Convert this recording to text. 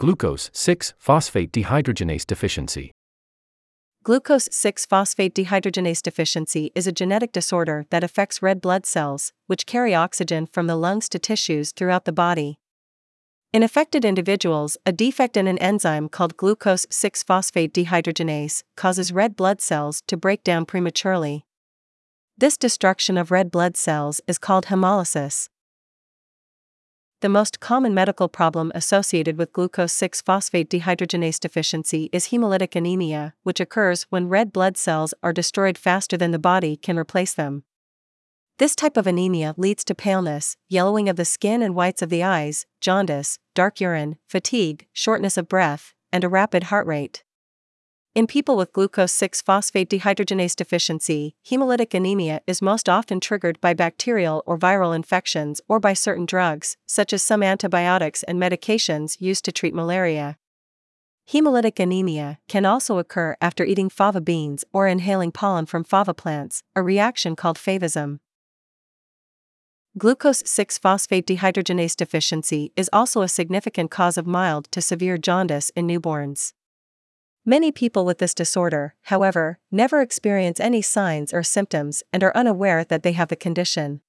Glucose 6 phosphate dehydrogenase deficiency. Glucose 6 phosphate dehydrogenase deficiency is a genetic disorder that affects red blood cells, which carry oxygen from the lungs to tissues throughout the body. In affected individuals, a defect in an enzyme called glucose 6 phosphate dehydrogenase causes red blood cells to break down prematurely. This destruction of red blood cells is called hemolysis. The most common medical problem associated with glucose 6 phosphate dehydrogenase deficiency is hemolytic anemia, which occurs when red blood cells are destroyed faster than the body can replace them. This type of anemia leads to paleness, yellowing of the skin and whites of the eyes, jaundice, dark urine, fatigue, shortness of breath, and a rapid heart rate. In people with glucose 6 phosphate dehydrogenase deficiency, hemolytic anemia is most often triggered by bacterial or viral infections or by certain drugs, such as some antibiotics and medications used to treat malaria. Hemolytic anemia can also occur after eating fava beans or inhaling pollen from fava plants, a reaction called favism. Glucose 6 phosphate dehydrogenase deficiency is also a significant cause of mild to severe jaundice in newborns. Many people with this disorder, however, never experience any signs or symptoms and are unaware that they have the condition.